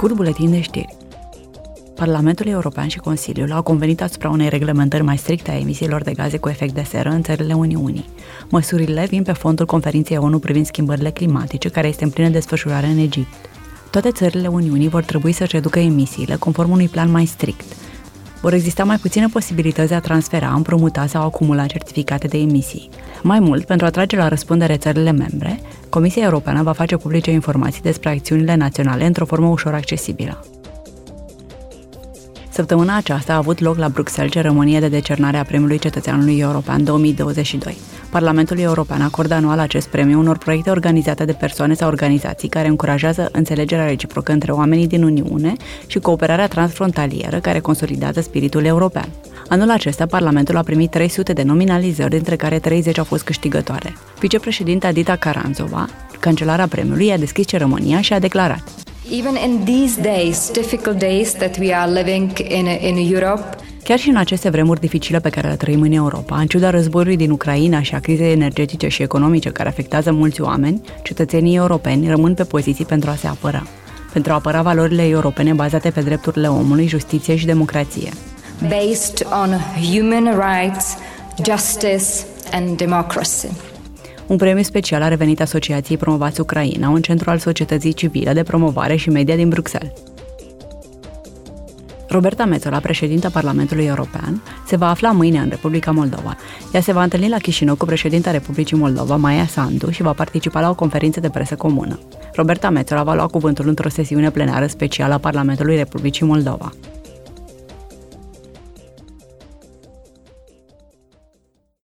Scurt buletin de știri. Parlamentul European și Consiliul au convenit asupra unei reglementări mai stricte a emisiilor de gaze cu efect de seră în țările Uniunii. Măsurile vin pe fondul conferinței ONU privind schimbările climatice, care este în plină desfășurare în Egipt. Toate țările Uniunii vor trebui să-și reducă emisiile conform unui plan mai strict. Vor exista mai puține posibilități de a transfera, împrumuta sau acumula certificate de emisii. Mai mult, pentru a trage la răspundere țările membre, Comisia Europeană va face publice informații despre acțiunile naționale într-o formă ușor accesibilă. Săptămâna aceasta a avut loc la Bruxelles ceremonie de decernare a Premiului Cetățeanului European 2022. Parlamentul European acordă anual acest premiu unor proiecte organizate de persoane sau organizații care încurajează înțelegerea reciprocă între oamenii din Uniune și cooperarea transfrontalieră care consolidează spiritul european. Anul acesta, Parlamentul a primit 300 de nominalizări, dintre care 30 au fost câștigătoare. Vicepreședinta Dita Caranzova, cancelara premiului, a deschis ceremonia și a declarat Even in these days, difficult days that we are living in, in Europe, Chiar și în aceste vremuri dificile pe care le trăim în Europa, în ciuda războiului din Ucraina și a crizei energetice și economice care afectează mulți oameni, cetățenii europeni rămân pe poziții pentru a se apăra, pentru a apăra valorile europene bazate pe drepturile omului, justiție și democrație. Based on human rights, justice and democracy. Un premiu special a revenit Asociației Promovați Ucraina, un centru al societății civile de promovare și media din Bruxelles. Roberta Metzola, președinta Parlamentului European, se va afla mâine în Republica Moldova. Ea se va întâlni la Chișinău cu președinta Republicii Moldova, Maia Sandu, și va participa la o conferință de presă comună. Roberta Metzola va lua cuvântul într-o sesiune plenară specială a Parlamentului Republicii Moldova.